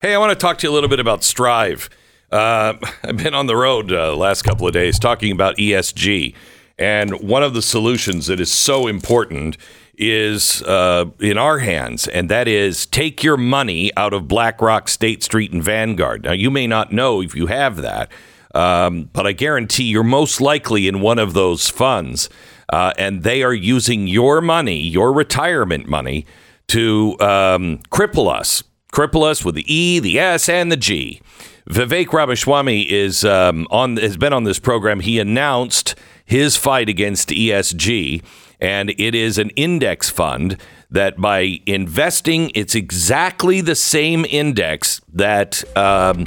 Hey, I want to talk to you a little bit about Strive. Uh, I've been on the road uh, last couple of days talking about ESG, and one of the solutions that is so important is uh, in our hands, and that is take your money out of BlackRock, State Street, and Vanguard. Now, you may not know if you have that, um, but I guarantee you're most likely in one of those funds, uh, and they are using your money, your retirement money, to um, cripple us, cripple us with the E, the S, and the G. Vivek Ramaswamy is um, on has been on this program. He announced his fight against ESG, and it is an index fund that by investing, it's exactly the same index that um,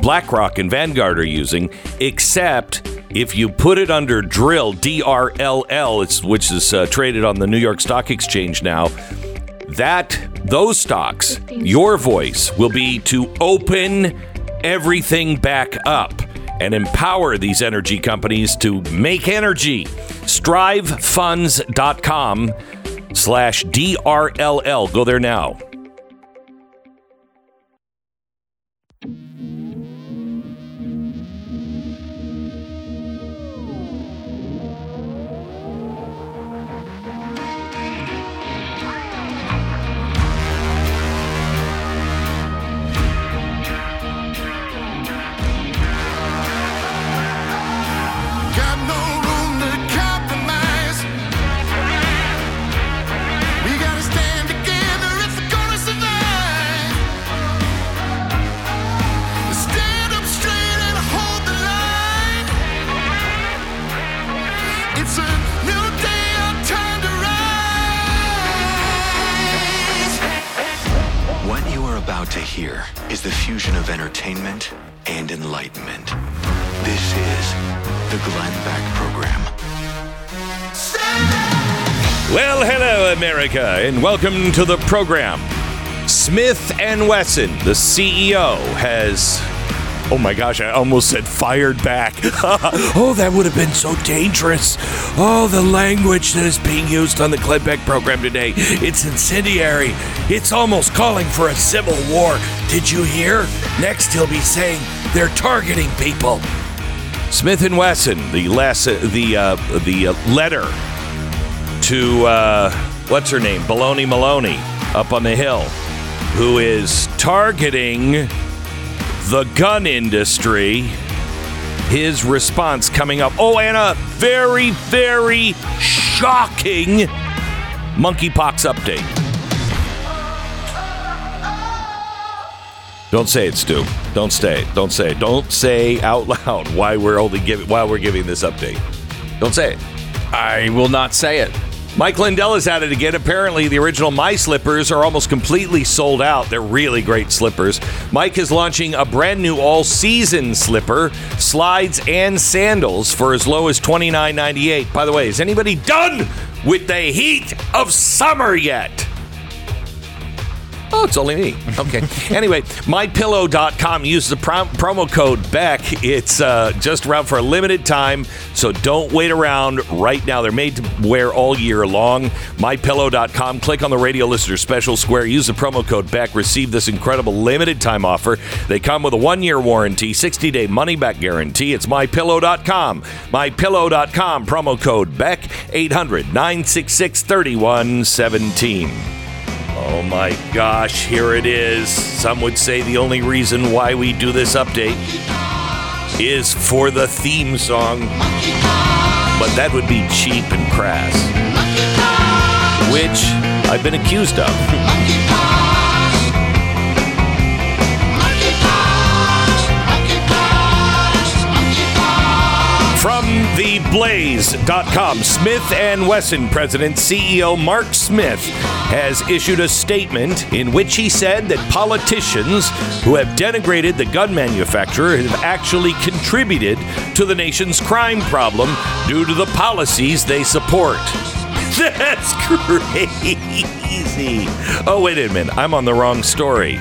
BlackRock and Vanguard are using, except if you put it under Drill, D R L L, which is uh, traded on the New York Stock Exchange now that those stocks, your voice will be to open everything back up and empower these energy companies to make energy. Strivefunds.com slash DRLL. Go there now. America, and welcome to the program. Smith and Wesson, the CEO, has. Oh my gosh, I almost said fired back. oh, that would have been so dangerous. Oh, the language that is being used on the Glenn Beck program today. It's incendiary. It's almost calling for a civil war. Did you hear? Next, he'll be saying they're targeting people. Smith and Wesson, the the uh, the uh, letter to uh, what's her name, Baloney Maloney, up on the hill, who is targeting the gun industry. His response coming up. Oh, and a very, very shocking monkeypox update. Don't say it, Stu. Don't say it. Don't say it. Don't say out loud why we're only giving why we're giving this update. Don't say it. I will not say it. Mike Lindell is at it again. Apparently, the original My Slippers are almost completely sold out. They're really great slippers. Mike is launching a brand new all season slipper, slides, and sandals for as low as $29.98. By the way, is anybody done with the heat of summer yet? Oh, it's only me. Okay. anyway, mypillow.com. Use the prom- promo code BECK. It's uh, just around for a limited time, so don't wait around right now. They're made to wear all year long. Mypillow.com. Click on the radio listener special square. Use the promo code BECK. Receive this incredible limited time offer. They come with a one year warranty, 60 day money back guarantee. It's mypillow.com. Mypillow.com. Promo code BECK 800 966 3117. Oh my gosh, here it is. Some would say the only reason why we do this update is for the theme song. But that would be cheap and crass, which I've been accused of. theblaze.com, Smith and Wesson president CEO Mark Smith has issued a statement in which he said that politicians who have denigrated the gun manufacturer have actually contributed to the nation's crime problem due to the policies they support. That's crazy. Oh, wait a minute. I'm on the wrong story.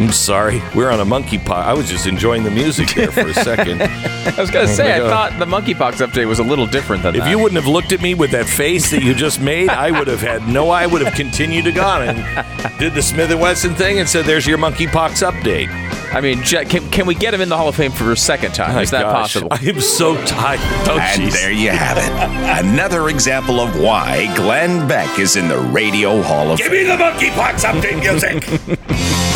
I'm sorry. We're on a monkeypox. I was just enjoying the music there for a second. I was gonna say, I go. thought the monkeypox update was a little different than If that. If you wouldn't have looked at me with that face that you just made, I would have had no. I would have continued to go on and did the Smith and Wesson thing and said, "There's your monkeypox update." I mean, can, can we get him in the Hall of Fame for a second time? Is that gosh, possible? I am so tired. Oh, And jeez. there you have it. Another example of why Glenn Beck is in the Radio Hall of Give Fame. me the monkeypox update music.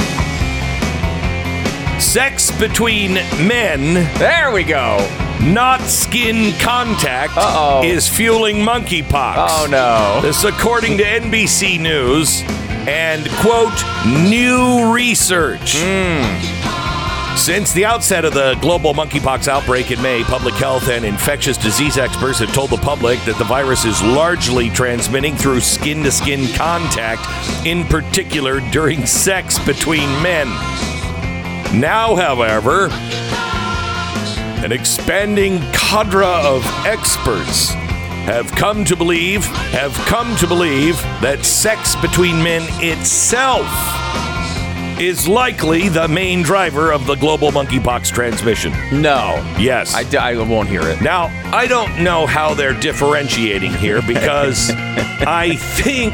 Sex between men, There we go. not skin contact, Uh-oh. is fueling monkeypox. Oh no. This, according to NBC News and, quote, new research. Hmm. Since the outset of the global monkeypox outbreak in May, public health and infectious disease experts have told the public that the virus is largely transmitting through skin to skin contact, in particular during sex between men. Now, however, an expanding cadre of experts have come to believe have come to believe that sex between men itself is likely the main driver of the global monkeypox transmission. No. Yes. I, I won't hear it. now, I don't know how they're differentiating here because I think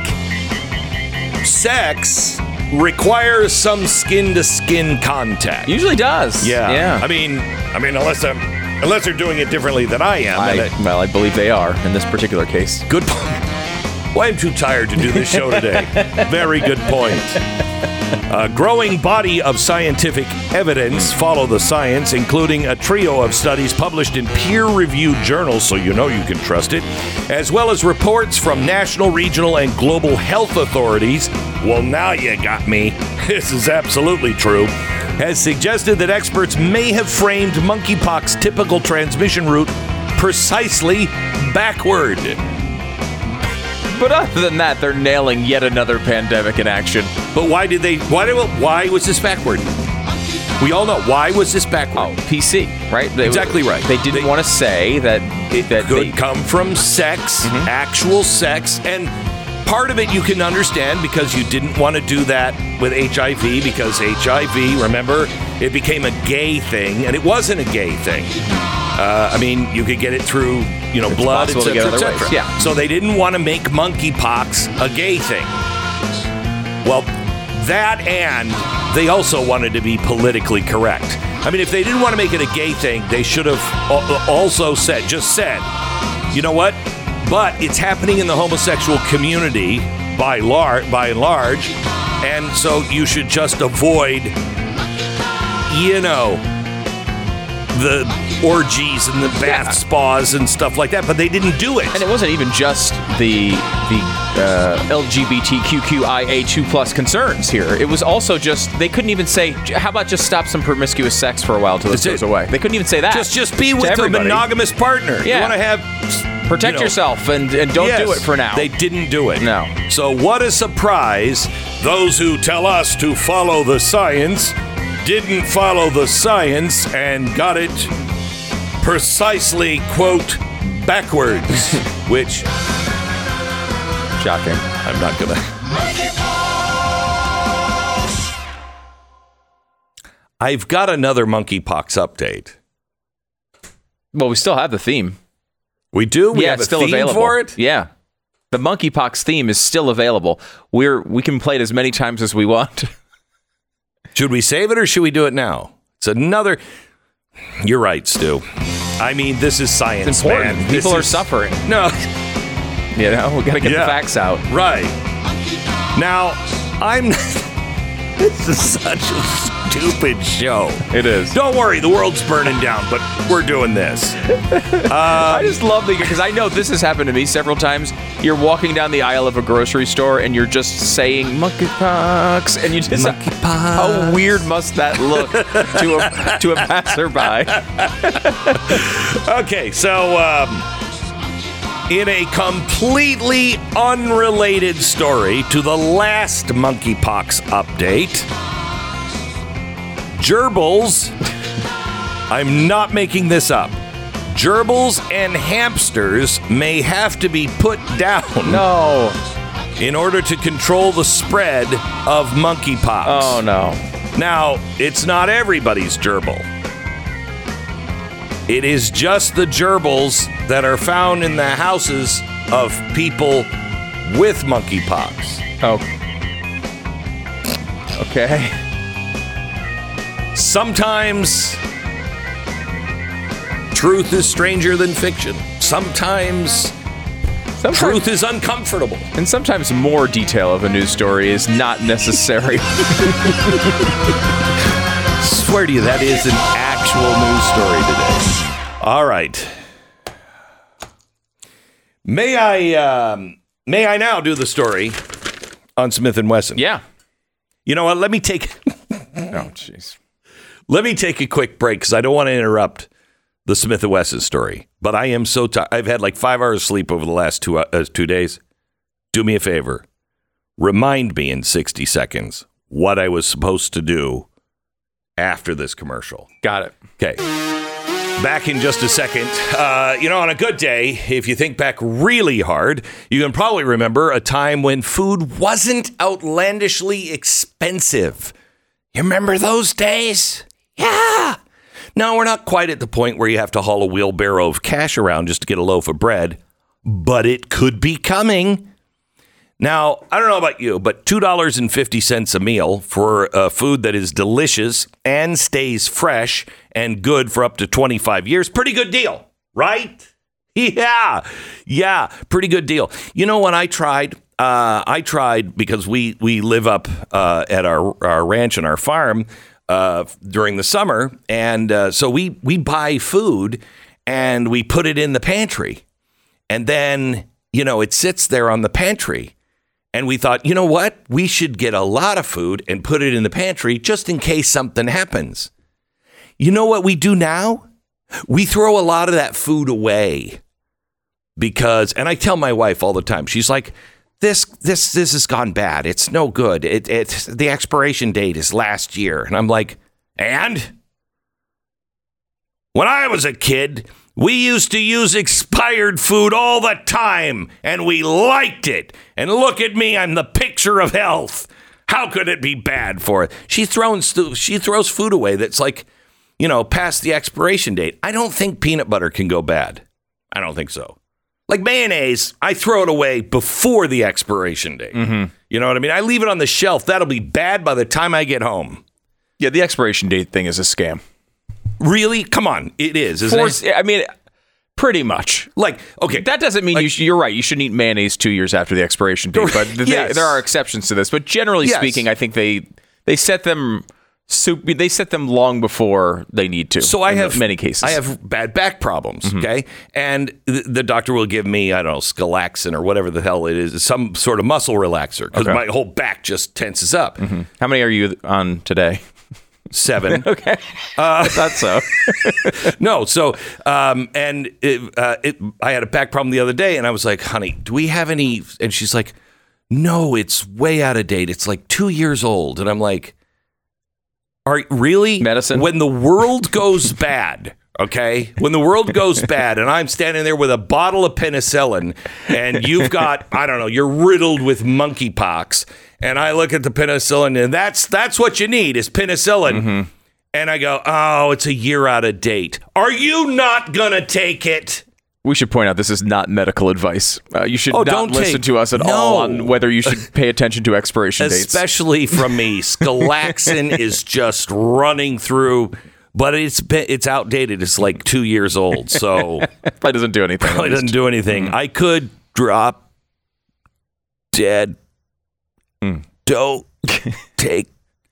sex requires some skin to skin contact. Usually does. Yeah. Yeah. I mean, I mean, unless I'm, unless they're doing it differently than I am. I, I- well, I believe they are in this particular case. good point. Well, I'm too tired to do this show today. Very good point. A growing body of scientific evidence follow the science, including a trio of studies published in peer-reviewed journals, so you know you can trust it, as well as reports from national, regional, and global health authorities. Well, now you got me. This is absolutely true. Has suggested that experts may have framed monkeypox typical transmission route precisely backward. But other than that, they're nailing yet another pandemic in action. But why did they? Why did? Why was this backward? We all know why was this backward. Oh, PC, right? They, Exactly right. They didn't want to say that it that could they, come from sex, mm-hmm. actual sex, and part of it you can understand because you didn't want to do that with HIV because HIV, remember, it became a gay thing, and it wasn't a gay thing. Uh, I mean, you could get it through, you know, blood, possible to etc., etc. ways, yeah. So they didn't want to make monkeypox a gay thing. Well, that and they also wanted to be politically correct. I mean, if they didn't want to make it a gay thing, they should have also said, just said, you know what? But it's happening in the homosexual community by lar- by and large, and so you should just avoid, you know, the orgies and the bath Yeah. spas and stuff like that. But they didn't do it. and it wasn't even just the the uh, LGBTQIA2 plus concerns here. It was also just they couldn't even say, how about just stop some promiscuous sex for a while till this goes away. They couldn't even say that. just just be with a monogamous partner. Yeah. You want to have Protect you know, yourself and, and don't do it for now. They didn't do it. No. So what a surprise! Those who tell us to follow the science didn't follow the science and got it precisely quote backwards, which Shocking. I'm not gonna. I've got another monkeypox update. Well, we still have the theme. We do. We yeah, have it's a still theme available for it. Yeah. The monkeypox theme is still available. We're we can play it as many times as we want. Should we save it or should we do it now? It's another. You're right, Stu. I mean, this is science, It's important. man. This People are is- suffering. No, You know, we got to get Yeah. the facts out. right. Now, I'm. this is such a stupid show. It is. Don't worry, the world's burning down, but we're doing this. I just love the because I know this has happened to me several times. You're walking down the aisle of a grocery store and you're just saying monkeypox, and you just how weird must that look to a to a passerby? Okay, so um, in a completely unrelated story to the last monkeypox update, gerbils, I'm not making this up, gerbils and hamsters may have to be put down No. in order to control the spread of monkeypox. Oh no. Now, it's not everybody's gerbil. It is just the gerbils that are found in the houses of people with monkeypox. Oh. Okay. Sometimes truth is stranger than fiction. Sometimes Sometimes, truth is uncomfortable. and sometimes more detail of a news story is not necessary. Swear to you, that is an actual news story today. All right. May I um, may I now do the story on Smith and Wesson? yeah. You know what? Let me take Oh, jeez. Let me take a quick break because I don't want to interrupt the Smith and Wesson story. But I am so tired. I've had like five hours of sleep over the last two uh, two days. Do me a favor. Remind me in sixty seconds what I was supposed to do after this commercial. Got it. Okay. Back in just a second. Uh, you know, on a good day, if you think back really hard, you can probably remember a time when food wasn't outlandishly expensive. You remember those days? Yeah. No, we're not quite at the point where you have to haul a wheelbarrow of cash around just to get a loaf of bread, but it could be coming. Now, I don't know about you, but $2.50 a meal for uh, food that is delicious and stays fresh and good for up to 25 years, pretty good deal, right? Yeah, yeah, pretty good deal. You know what I tried? Uh, I tried because we we live up uh, at our our ranch and our farm uh, during the summer, and uh, so we we buy food and we put it in the pantry, and then you know it sits there on the pantry. And we thought, you know what? We should get a lot of food and put it in the pantry just in case something happens. You know what we do now? We throw a lot of that food away because, and I tell my wife all the time, she's like, this, this, this has gone bad. It's no good. It, it, the expiration date is last year. And I'm like, and? When I was a kid, we used to use expired food all the time, and we liked it. And look at me, I'm the picture of health. How could it be bad for it? She throws she throws food away that's like, you know, past the expiration date. I don't think peanut butter can go bad. I don't think so. Like mayonnaise, I throw it away before the expiration date. Mm-hmm. You know what I mean? I leave it on the shelf. That'll be bad by the time I get home. Yeah, the expiration date thing is a scam. Really? Come on, it is. Force, it? I mean, pretty much. Like, okay, That doesn't mean you sh- you're right. You shouldn't eat mayonnaise two years after the expiration date, but Yes. there are exceptions to this. But generally Yes. speaking, I think they they set them soup. They set them long before they need to. So I have many cases. I have bad back problems. Mm-hmm. Okay, and th- the doctor will give me I don't know Skelaxin or whatever the hell it is, some sort of muscle relaxer because Okay. my whole back just tenses up. How many are you on today? Seven. Okay, I thought so. no, so um, and it, uh, it, I had a back problem the other day, and I was like, "Honey, do we have any?" And she's like, "No, it's way out of date. It's like two years old." And I'm like, "Are really Medicine? when the world goes bad?" Okay, when the world goes bad, and I'm standing there with a bottle of penicillin, and you've got I don't know, you're riddled with monkeypox, and I look at the penicillin, and that's that's what you need is penicillin. Mm-hmm. And I go, oh, it's a year out of date. Are you not gonna take it? We should point out this is not medical advice. Uh, you should Oh, not don't listen take- to us at No. all on whether you should pay attention to expiration dates. Especially from me. Skelaxin is just running through, but it's it's outdated. It's like two years old, so Probably doesn't do anything. probably doesn't do anything. I could drop dead. Don't take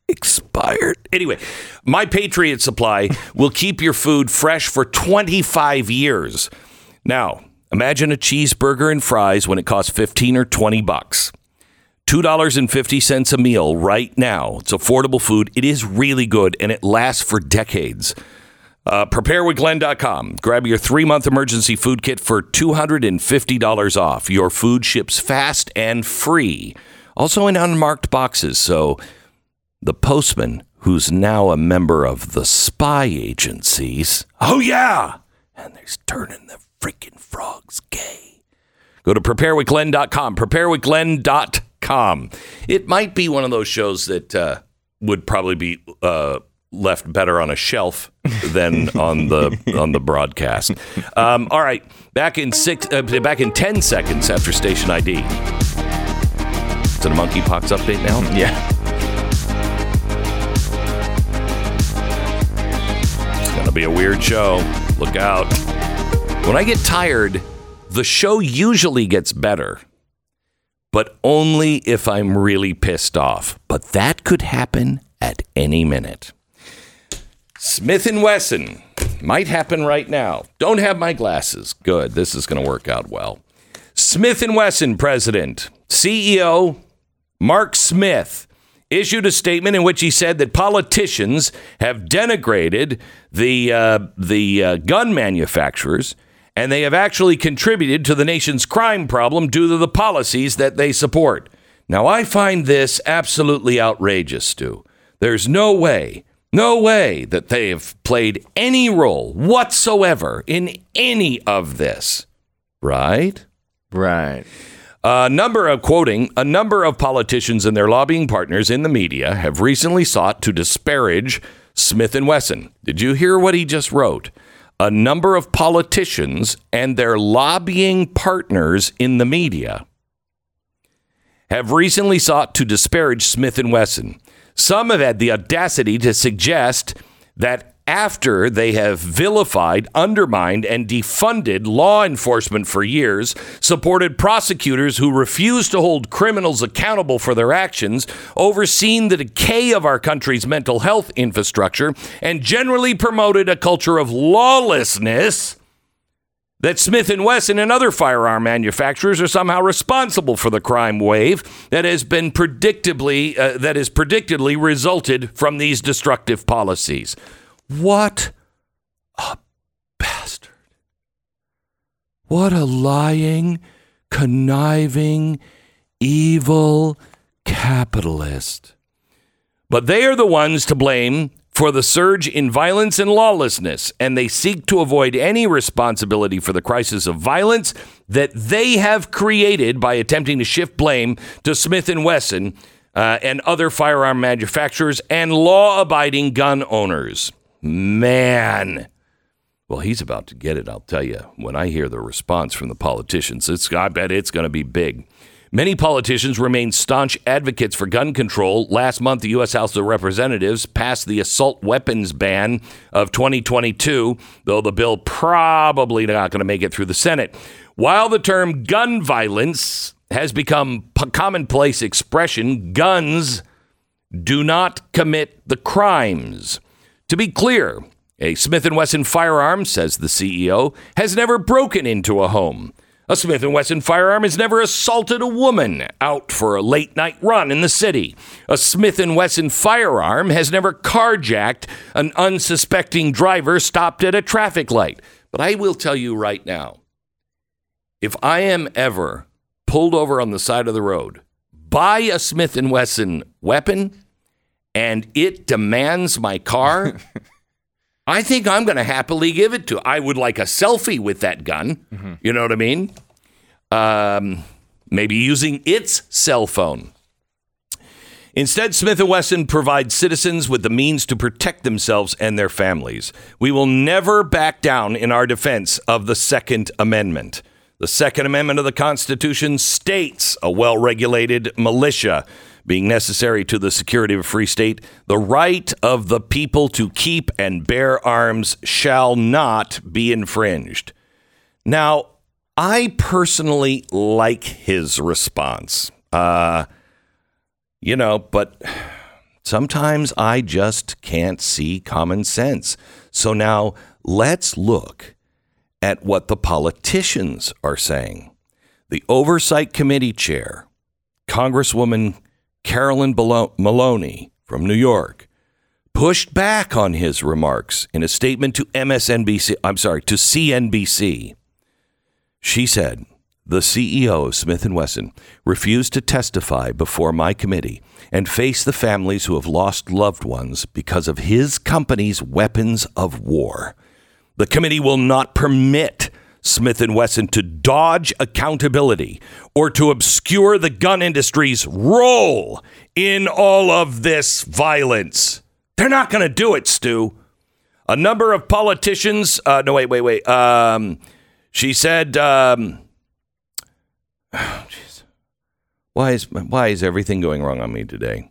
expired. Anyway, my Patriot Supply will keep your food fresh for 25 years. Now, imagine a cheeseburger and fries when it costs 15 or 20 bucks. $2.50 a meal right now. It's affordable food. It is really good and it lasts for decades. Uh, preparewithglenn.com. Grab your three month emergency food kit for $250 off. Your food ships fast and free. Also in unmarked boxes. So the postman, who's now a member of the spy agencies, oh, yeah, and he's turning the freaking frogs gay. Go to preparewithglenn.com. Preparewithglenn.com. It might be one of those shows that uh, would probably be uh, left better on a shelf than on the on the broadcast. Um, all right, back in six, uh, back in ten seconds after station ID. Is it a monkeypox update now? Yeah. It's gonna be a weird show. Look out. When I get tired, the show usually gets better, but only if I'm really pissed off. But that could happen at any minute. Smith and Wesson might happen right now. Don't have my glasses. Good. This is going to work out well. Smith and Wesson president, CEO Mark Smith issued a statement in which he said that politicians have denigrated the uh, the uh, gun manufacturers and they have actually contributed to the nation's crime problem due to the policies that they support. Now, I find this absolutely outrageous, Stu. There's no way, no way that they have played any role whatsoever in any of this, right? Right. A number of quoting, a number of politicians and their lobbying partners in the media have recently sought to disparage Smith and Wesson. Did you hear what he just wrote? A number of politicians and their lobbying partners in the media have recently sought to disparage Smith and Wesson. Some have had the audacity to suggest that after they have vilified, undermined, and defunded law enforcement for years, supported prosecutors who refuse to hold criminals accountable for their actions, overseen the decay of our country's mental health infrastructure, and generally promoted a culture of lawlessness that Smith and Wesson and other firearm manufacturers are somehow responsible for the crime wave that has been predictably uh, that has predictably resulted from these destructive policies. What a bastard. What a lying, conniving, evil capitalist. But they are the ones to blame for the surge in violence and lawlessness, and they seek to avoid any responsibility for the crisis of violence that they have created by attempting to shift blame to Smith and Wesson uh, and other firearm manufacturers and law-abiding gun owners. Man. Well, he's about to get it, I'll tell you. When I hear the response from the politicians, it's, I bet it's going to be big. Many politicians remain staunch advocates for gun control. Last month, the U.S. House of Representatives passed the assault weapons ban of 2022, though the bill probably not going to make it through the Senate. While the term gun violence has become p- commonplace expression, guns do not commit the crimes. To be clear, a Smith & Wesson firearm, says the CEO, has never broken into a home. A Smith & Wesson firearm has never assaulted a woman out for a late night run in the city. A Smith & Wesson firearm has never carjacked an unsuspecting driver stopped at a traffic light. But I will tell you right now, if I am ever pulled over on the side of the road by a Smith & Wesson weapon and it demands my car, I think I'm going to happily give it to. I would like a selfie with that gun. You know what I mean? Um, maybe using its cell phone. Instead, Smith & Wesson provides citizens with the means to protect themselves and their families. We will never back down in our defense of the Second Amendment. The Second Amendment of the Constitution states a well-regulated militia being necessary to the security of a free state, the right of the people to keep and bear arms shall not be infringed. Now, I personally like his response. Uh, you know, but sometimes I just can't see common sense. So now let's look at what the politicians are saying. The Oversight Committee chair, Congresswoman Carolyn Maloney from New York, pushed back on his remarks in a statement to MSNBC, I'm sorry, to CNBC. She said, the CEO of Smith & Wesson refused to testify before my committee and face the families who have lost loved ones because of his company's weapons of war. The committee will not permit Smith & Wesson to dodge accountability or to obscure the gun industry's role in all of this violence. They're not going to do it, Stu. A number of politicians. Uh, no, wait, wait, wait. Um, she said. Um, jeez. why is why is everything going wrong on me today?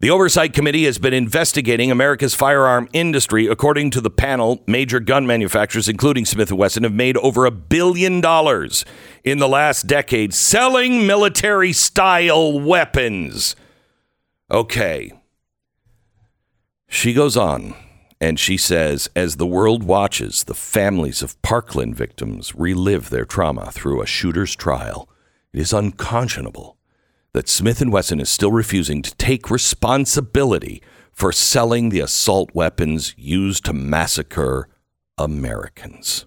The Oversight Committee has been investigating America's firearm industry. According to the panel, major gun manufacturers, including Smith & Wesson, have made over a billion dollars in the last decade selling military-style weapons. Okay. She goes on and she says, as the world watches the families of Parkland victims relive their trauma through a shooter's trial, it is unconscionable that Smith & Wesson is still refusing to take responsibility for selling the assault weapons used to massacre Americans.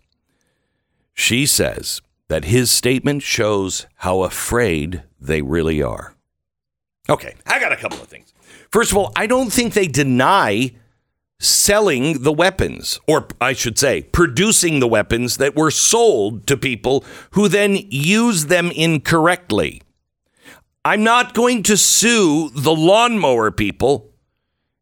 She says that his statement shows how afraid they really are. Okay, I got a couple of things. First of all, I don't think they deny selling the weapons, or I should say, producing the weapons that were sold to people who then use them incorrectly. I'm not going to sue the lawnmower people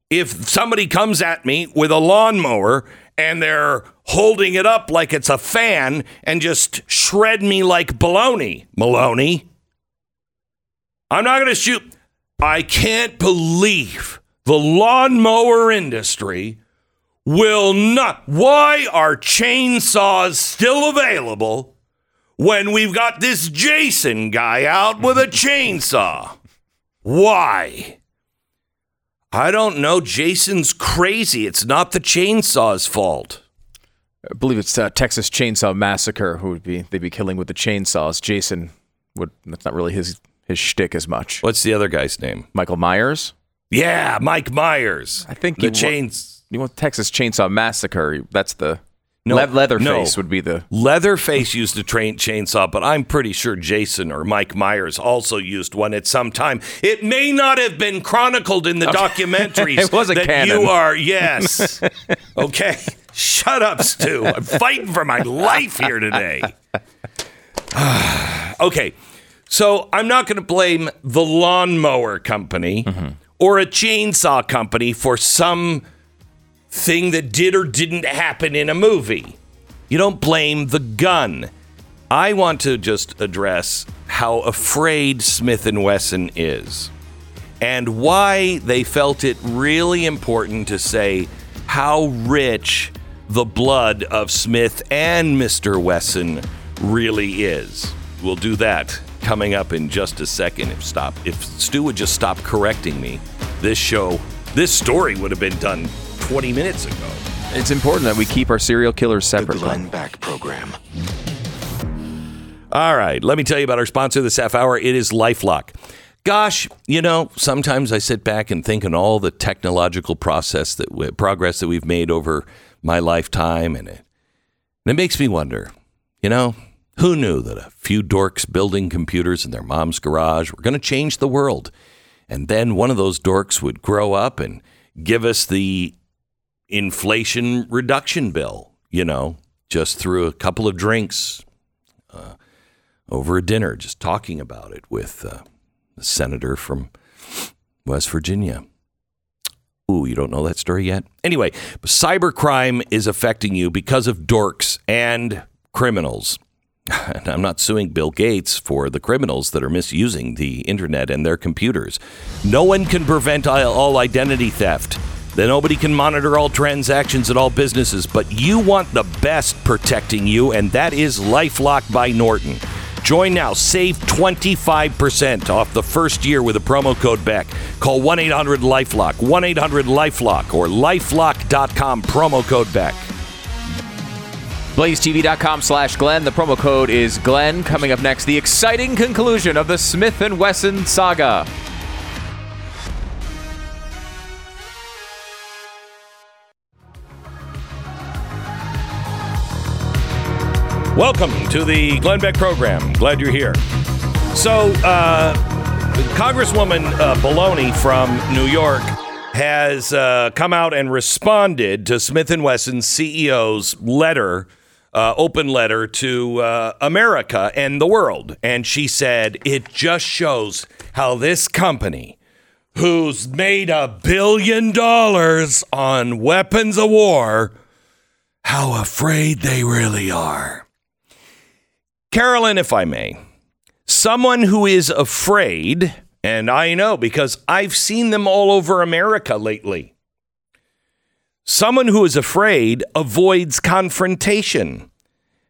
if somebody comes at me with a lawnmower and they're holding it up like it's a fan and just shred me like baloney. Maloney. I'm not going to shoot. I can't believe the lawnmower industry will not. Why are chainsaws still available when we've got this Jason guy out with a chainsaw? Why? I don't know. Jason's crazy. It's not the chainsaw's fault. I believe it's uh, Texas Chainsaw Massacre who would be they'd be killing with the chainsaws. Jason would that's not really his his shtick as much. What's the other guy's name? Michael Myers. Yeah, Mike Myers. I think the you chains. You want Texas Chainsaw Massacre? That's the No, Le- Leatherface no. would be the Leatherface used a train chainsaw, but I'm pretty sure Jason or Mike Myers also used one at some time. It may not have been chronicled in the documentaries. It wasn't that canon. you are. Yes. okay. Shut up, Stu. I'm fighting for my life here today. okay. So I'm not going to blame the lawnmower company mm-hmm. or a chainsaw company for some thing that did or didn't happen in a movie. You don't blame the gun. I want to just address how afraid Smith and Wesson is and why they felt it really important to say how rich the blood of Smith and Mr. Wesson really is. We'll do that coming up in just a second. If stop if Stu would just stop correcting me, this show, this story would have been done 20 minutes ago. It's important that we keep our serial killers The separate. Glenn Beck Program. All right, let me tell you about our sponsor this half hour. It is Lifelock. Gosh, you know, sometimes I sit back and think on all the technological process that we, progress that we've made over my lifetime, and it, and it makes me wonder. You know, who knew that a few dorks building computers in their mom's garage were going to change the world? And then one of those dorks would grow up and give us the inflation reduction bill. You know, just through a couple of drinks over a dinner just talking about it with uh, a senator from West Virginia. Ooh, you don't know that story yet? Anyway, cybercrime is affecting you because of dorks and criminals. And I'm not suing Bill Gates for the criminals that are misusing the internet and their computers. No one can prevent all identity theft. Then nobody can monitor all transactions at all businesses, but you want the best protecting you, and that is Lifelock by Norton. Join now. Save 25% off the first year with a promo code BECK. Call 1 800 Lifelock, 1 800 Lifelock, or lifelock.com, promo code BECK. BlazeTV.com slash Glenn. The promo code is Glenn. Coming up next, the exciting conclusion of the Smith and Wesson saga. Welcome to the Glenn Beck program. Glad you're here. So, uh, Congresswoman uh, Baloney from New York has uh, come out and responded to Smith and Wesson's CEO's letter, uh, open letter to uh, America and the world, and she said it just shows how this company who's made a billion dollars on weapons of war, how afraid they really are. Carolyn, if I may, someone who is afraid, and I know because I've seen them all over America lately. Someone who is afraid avoids confrontation.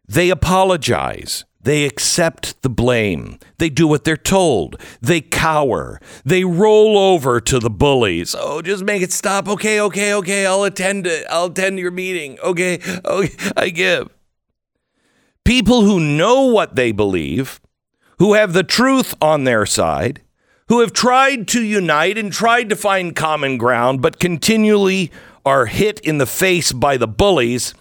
They apologize. They accept the blame. They do what they're told. They cower. They roll over to the bullies. Oh, just make it stop. Okay, okay, okay. I'll attend it. I'll attend your meeting. Okay, okay. I give. People who know what they believe, who have the truth on their side, who have tried to unite and tried to find common ground, but continually are hit in the face by the bullies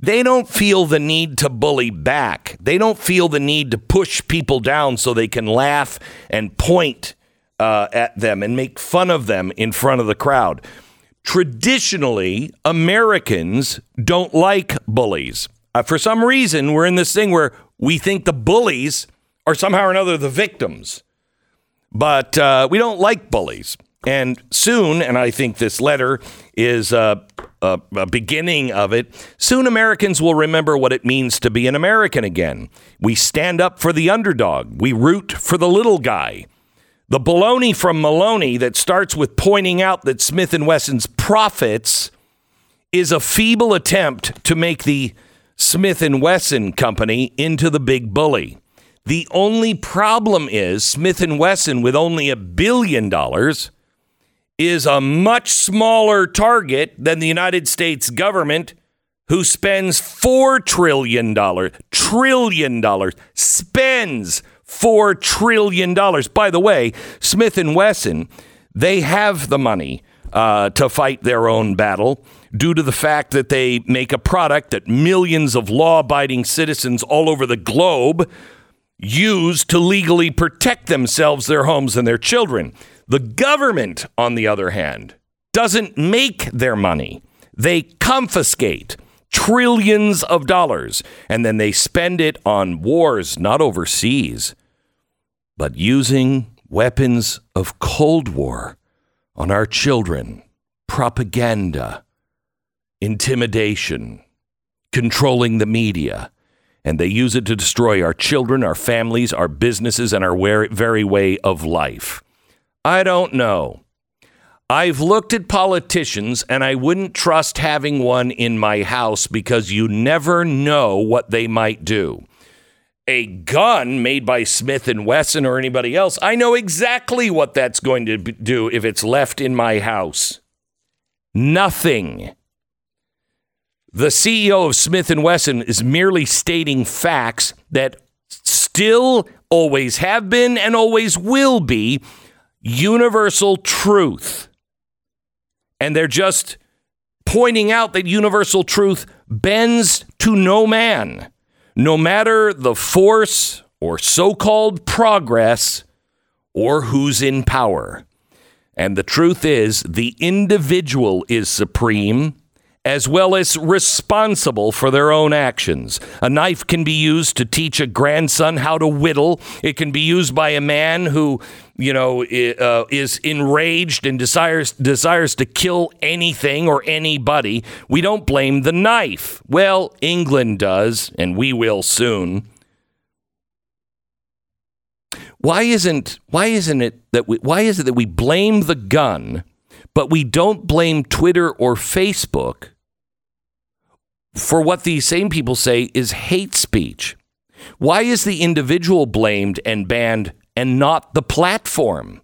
they don't feel the need to bully back. They don't feel the need to push people down so they can laugh and point uh, at them and make fun of them in front of the crowd. Traditionally, Americans don't like bullies. Uh, for some reason, we're in this thing where we think the bullies are somehow or another the victims. But uh, we don't like bullies. And soon, and I think this letter is uh, a, a beginning of it, soon Americans will remember what it means to be an American again. We stand up for the underdog, we root for the little guy. The baloney from Maloney that starts with pointing out that Smith and Wesson's profits is a feeble attempt to make the Smith and Wesson company into the big bully. The only problem is Smith and Wesson with only a billion dollars is a much smaller target than the United States government who spends 4 trillion dollars trillion dollars spends 4 trillion dollars by the way Smith and Wesson they have the money uh, to fight their own battle due to the fact that they make a product that millions of law-abiding citizens all over the globe use to legally protect themselves their homes and their children. The government, on the other hand, doesn't make their money. They confiscate trillions of dollars and then they spend it on wars not overseas, but using weapons of Cold War on our children, propaganda, intimidation, controlling the media. And they use it to destroy our children, our families, our businesses, and our very way of life. I don't know. I've looked at politicians and I wouldn't trust having one in my house because you never know what they might do. A gun made by Smith and Wesson or anybody else, I know exactly what that's going to do if it's left in my house. Nothing. The CEO of Smith and Wesson is merely stating facts that still always have been and always will be universal truth. And they're just pointing out that universal truth bends to no man, no matter the force or so called progress or who's in power. And the truth is, the individual is supreme as well as responsible for their own actions. A knife can be used to teach a grandson how to whittle. It can be used by a man who, you know, uh, is enraged and desires desires to kill anything or anybody. We don't blame the knife. Well, England does, and we will soon. Why isn't why isn't it that we why is it that we blame the gun, but we don't blame Twitter or Facebook for what these same people say is hate speech? Why is the individual blamed and banned and not the platform?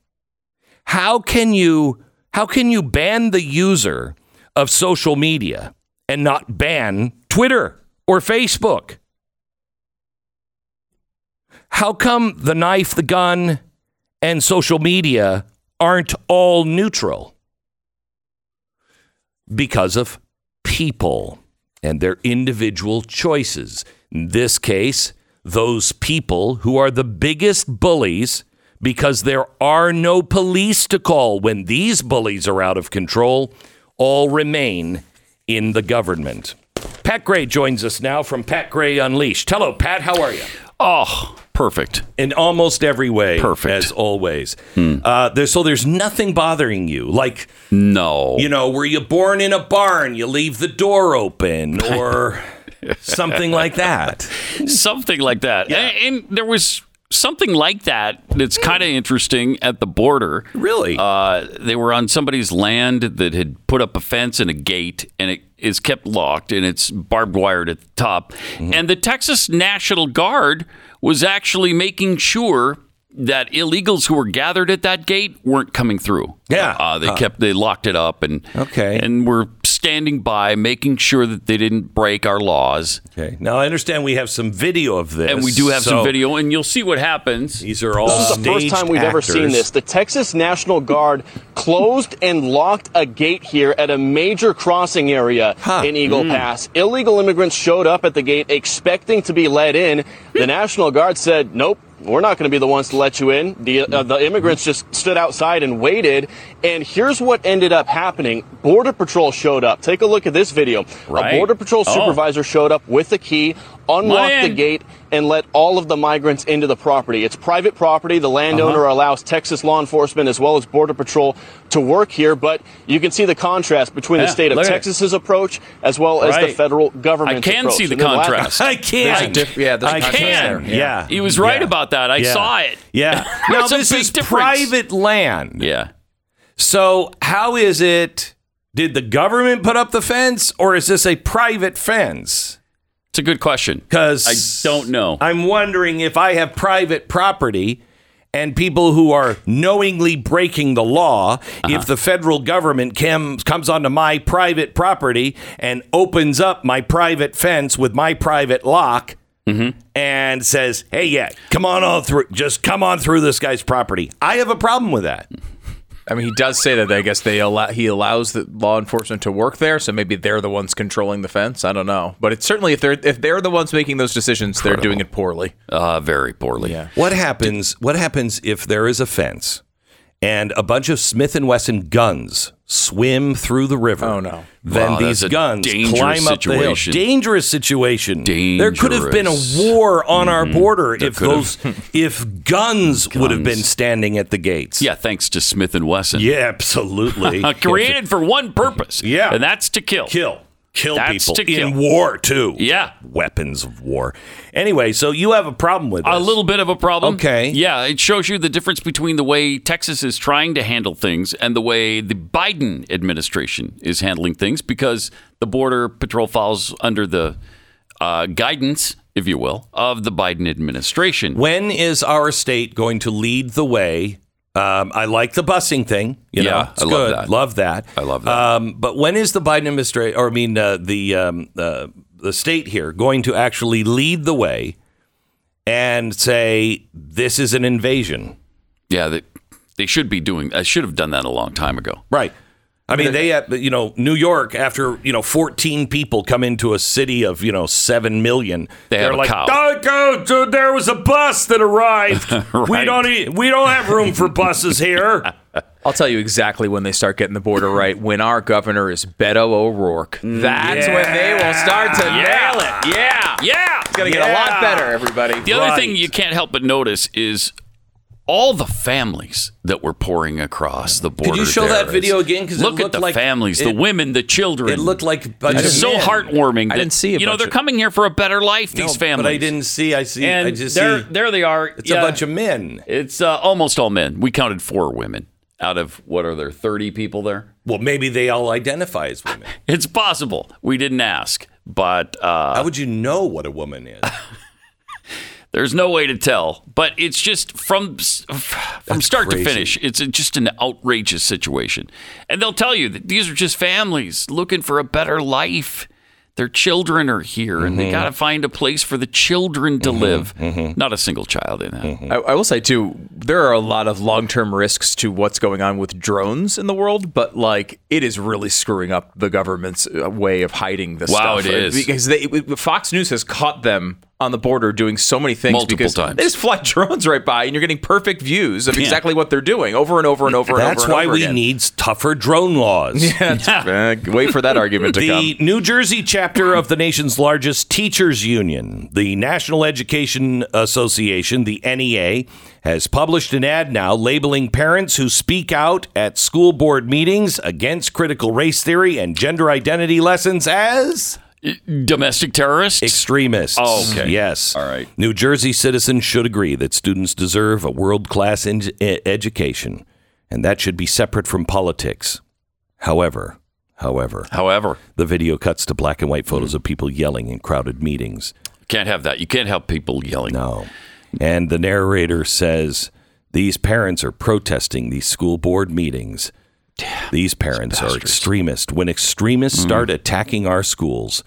How can you how can you ban the user of social media and not ban Twitter or Facebook? How come the knife, the gun, and social media aren't all neutral? Because of people and their individual choices. In this case, those people who are the biggest bullies because there are no police to call when these bullies are out of control all remain in the government. Pat Gray joins us now from Pat Gray Unleashed. Hello, Pat. How are you? Oh, Perfect. in almost every way. Perfect. as always. Uh, there, so there's nothing bothering you, like No. you know, were you born in a barn? You leave the door open, or something like that. something like that. And, and there was something like that that's kind of interesting at the border. Really? Uh, they were on somebody's land that had put up a fence and a gate, and it is kept locked and it's barbed wired at the top. Mm-hmm. And the Texas National Guard was actually making sure that illegals who were gathered at that gate weren't coming through. Yeah. uh, they kept they locked it up and Okay. and were standing by, making sure that they didn't break our laws. Okay. Now I understand we have some video of this, And we do have so some video, and you'll see what happens. These are all This is the first time we've ever seen this. The Texas National Guard closed and locked a gate here at a major crossing area in Eagle Pass. Illegal immigrants showed up at the gate expecting to be let in. The National Guard said, nope. We're not going to be the ones to let you in. The, uh, the immigrants just stood outside and waited. And here's what ended up happening. Border Patrol showed up. Take a look at this video. Right. A Border Patrol Oh. supervisor showed up with the key, unlocked the gate, and let all of the migrants into the property. It's private property. The landowner Uh-huh. allows Texas law enforcement as well as Border Patrol to work here, but you can see the contrast between Yeah, the state of look at it. Texas's approach as well as the federal government. I can approach. see the And then last- contrast. I can. diff- yeah, there's a I contrast can. there. Yeah. He was right Yeah. about that. I Yeah. saw it. Yeah. now There's this is difference. private land. Yeah. So how is it? Did the government put up the fence, or is this a private fence? It's a good question. Because I don't know. I'm wondering if I have private property and people who are knowingly breaking the law, Uh-huh. if the federal government cam- comes onto my private property and opens up my private fence with my private lock Mm-hmm. and says, "Hey, yeah, come on all through, just come on through this guy's property," I have a problem with that. I mean, he does say that I guess they allow he allows the law enforcement to work there, so maybe they're the ones controlling the fence. I don't know, but it's certainly if they're if they're the ones making those decisions, they're doing it poorly. Uh, very poorly. Yeah. What happens? What happens if there is a fence and a bunch of Smith and Wesson guns swim through the river? Oh, no. Then Wow, these guns climb up the hill. situation. Dangerous situation. There could have been a Dangerous. Mm-hmm. war on our border if could those if guns, would have been standing at the gates. Yeah, thanks to Smith and Wesson. Yeah, absolutely. Created for one purpose. Yeah. And that's to kill. kill. Kill That's people to kill. in war too. Yeah. Weapons of war. Anyway, so you have a problem with this. A little bit of a problem. Okay. Yeah, it shows you the difference between the way Texas is trying to handle things and the way the Biden administration is handling things because the Border Patrol falls under the uh, guidance, if you will, of the Biden administration. When is our state going to lead the way? Um, I like the busing thing. You Yeah, know, it's I love good. that. Love that. I love that. Um, but when is the Biden administration, or I mean, uh, the um, uh, the state here, going to actually lead the way and say this is an invasion? Yeah, they, they should be doing. I should have done that a long time ago. Right. I mean, they, have, you know, New York, after, you know, 14 people come into a city of, you know, 7 million, They have are a like, cow. "Oh, go, dude, there was a bus that arrived. We don't e- we don't have room for buses here. I'll tell you exactly when they start getting the border right. When our governor is Beto O'Rourke, mm, that's when they will start to Yeah. nail it. Yeah, Yeah. it's gonna get a lot better, everybody. The other thing you can't help but notice is all the families that were pouring across the border. Did you show there. that video again? Because look at the like- families, the women, the children. It looked like a bunch it's of so men. heartwarming. I that, didn't see a You know, they're of- coming here for a better life. No, These families, But I didn't see. I see. And I just there, see. there they are. It's a bunch of men. It's uh, almost all men. We counted four women out of what are there? Thirty people there. Well, maybe they all identify as women. It's possible. We didn't ask, but uh, How would you know what a woman is? There's no way to tell, but it's just from from start crazy. to finish. It's just an outrageous situation, and they'll tell you that these are just families looking for a better life. Their children are here, and they mm-hmm. got to find a place for the children to mm-hmm. live. Mm-hmm. Not a single child in that. I, I will say too, there are a lot of long-term risks to what's going on with drones in the world, but like it is really screwing up the government's uh, way of hiding this Wow, stuff. it is. because they, Fox News has caught them on the border doing so many things Multiple because times. they just fly drones right by, and you're getting perfect views of Yeah. exactly what they're doing over and over and over and That's over. and why over we again. need tougher drone laws. Uh, wait for that argument to The come. The New Jersey chapter of the nation's largest teachers union, the National Education Association, the NEA, has published an ad now labeling parents who speak out at school board meetings against critical race theory and gender identity lessons as Domestic terrorists? extremists. Oh, okay. Yes. All right. New Jersey citizens should agree that students deserve a world class in- education, and that should be separate from politics. However, however, However, the video cuts to black and white photos of people yelling in crowded meetings. can't have that. You can't have people yelling. No. And the narrator says these parents are protesting these school board meetings. These parents are extremists. When extremists start mm. attacking our schools,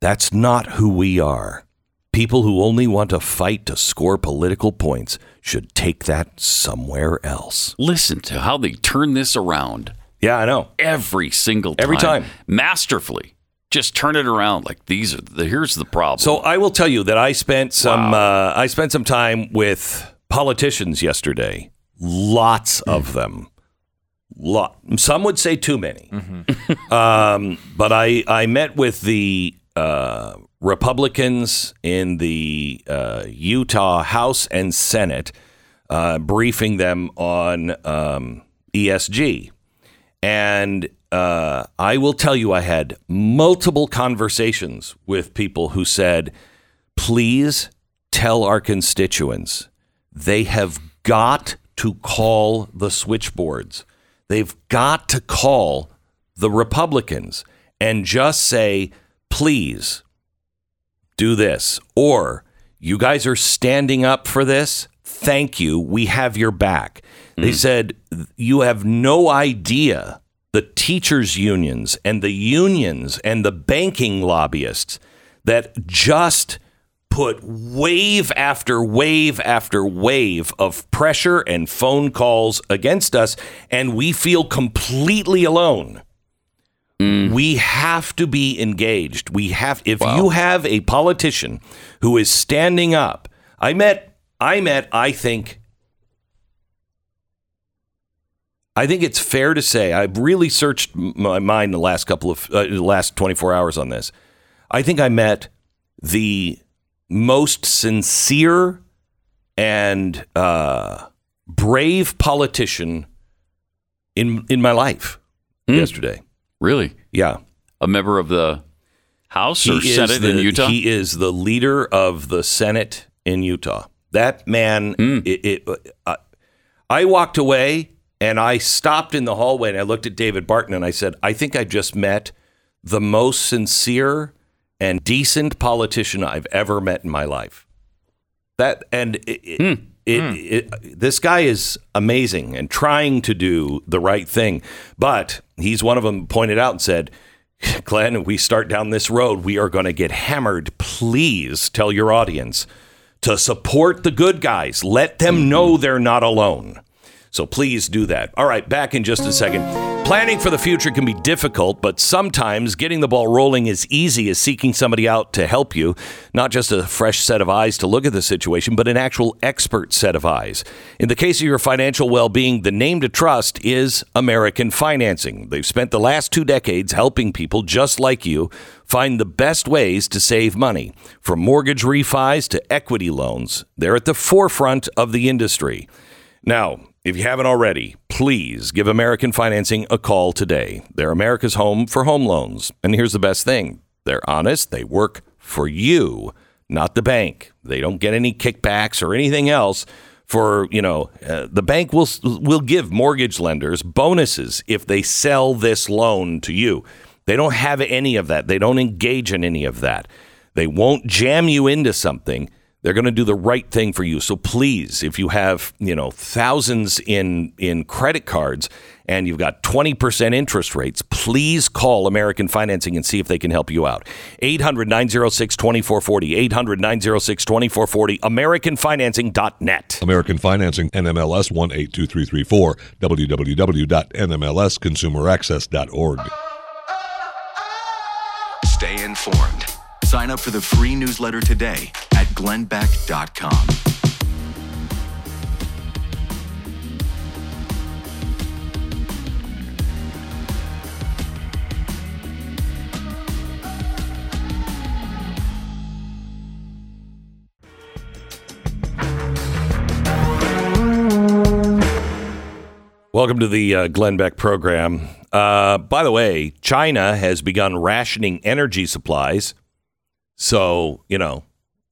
that's not who we are. People who only want to fight to score political points should take that somewhere else. Listen to how they turn this around Yeah, I know. every single time. Every time. Masterfully. Just turn it around like these are the here's the problem. So I will tell you that I spent some uh, I spent some time with politicians yesterday. Lots of them. Lot. Some would say too many. um, but I I met with the uh, Republicans in the uh, Utah House and Senate, uh, briefing them on um, ESG. And uh, I will tell you, I had multiple conversations with people who said, please tell our constituents they have got to call the switchboards. They've got to call the Republicans and just say, please do this. Or you guys are standing up for this. Thank you. We have your back. They hmm. said, you have no idea the teachers' unions and the unions and the banking lobbyists that just put wave after wave after wave of pressure and phone calls against us, and we feel completely alone. We have to be engaged. We have if you have a politician who is standing up. I met I met I think I think it's fair to say I've really searched my mind the last couple of uh, the last 24 hours on this. I think I met the most sincere and uh, brave politician in in my life yesterday. Really? Yeah. A member of the House or He is Senate the, in Utah? He is the leader of the Senate in Utah. That man, Hmm. it, it, uh, I walked away and I stopped in the hallway and I looked at David Barton and I said, I think I just met the most sincere and decent politician I've ever met in my life. That and it, it, Hmm. it, it, this guy is amazing and trying to do the right thing, but he's one of them pointed out and said, Glenn, we start down this road, we are going to get hammered. Please tell your audience to support the good guys. Let them mm-hmm. know they're not alone. So please do that. All right, back in just a second. Planning for the future can be difficult, but sometimes getting the ball rolling is easy as seeking somebody out to help you. Not just a fresh set of eyes to look at the situation, but an actual expert set of eyes. In the case of your financial well being, the name to trust is American Financing. They've spent the last two decades helping people just like you find the best ways to save money. From mortgage refis to equity loans, they're at the forefront of the industry. Now, if you haven't already, please give American Financing a call today. They're America's home for home loans. And here's the best thing they're honest, they work for you, not the bank. They don't get any kickbacks or anything else. For you know, uh, the bank will will give mortgage lenders bonuses if they sell this loan to you. They don't have any of that. They don't engage in any of that. They won't jam you into something. They're going to do the right thing for you. So please, if you have, you know, thousands in in credit cards and you've got 20% interest rates, please call American Financing and see if they can help you out. 800-906-2440, 800-906-2440, americanfinancing.net. American Financing, NMLS 182334, www.nmlsconsumeraccess.org. Stay informed. Sign up for the free newsletter today at glennbeck.com. Welcome to the uh, Glenn Beck program. Uh, by the way, China has begun rationing energy supplies. So, you know,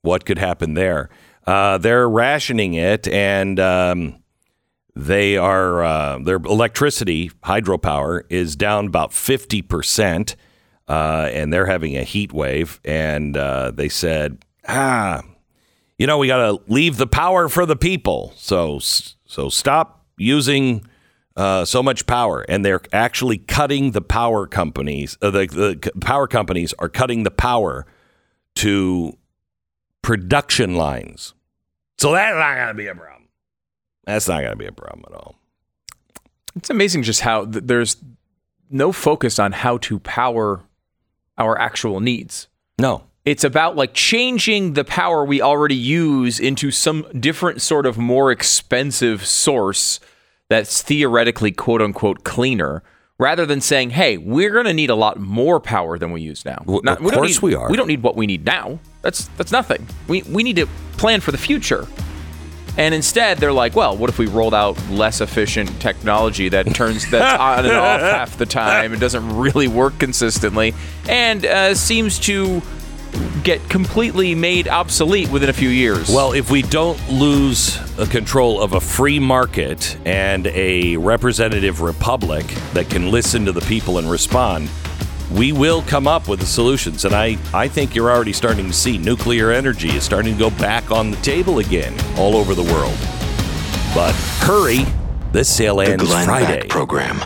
what could happen there? Uh, they're rationing it, and um, they are, uh, their electricity, hydropower, is down about 50%, uh, and they're having a heat wave. And uh, they said, ah, you know, we got to leave the power for the people. So, so stop using uh, so much power, and they're actually cutting the power companies. Uh, the, the power companies are cutting the power to production lines. So that's not going to be a problem. That's not going to be a problem at all. It's amazing just how th- there's no focus on how to power our actual needs. No. It's about like changing the power we already use into some different sort of more expensive source that's theoretically quote unquote cleaner rather than saying, hey, we're going to need a lot more power than we use now. Well, Not- of don't course need- we are. We don't need what we need now. That's that's nothing. We we need to plan for the future. And instead, they're like, well, what if we rolled out less efficient technology that turns that's on and off half the time and doesn't really work consistently and uh, seems to get completely made obsolete within a few years? Well, if we don't lose control of a free market and a representative republic that can listen to the people and respond, we will come up with the solutions. And I, I think you're already starting to see nuclear energy is starting to go back on the table again all over the world. But hurry, this sale ends The Glenn Friday. Beck Program.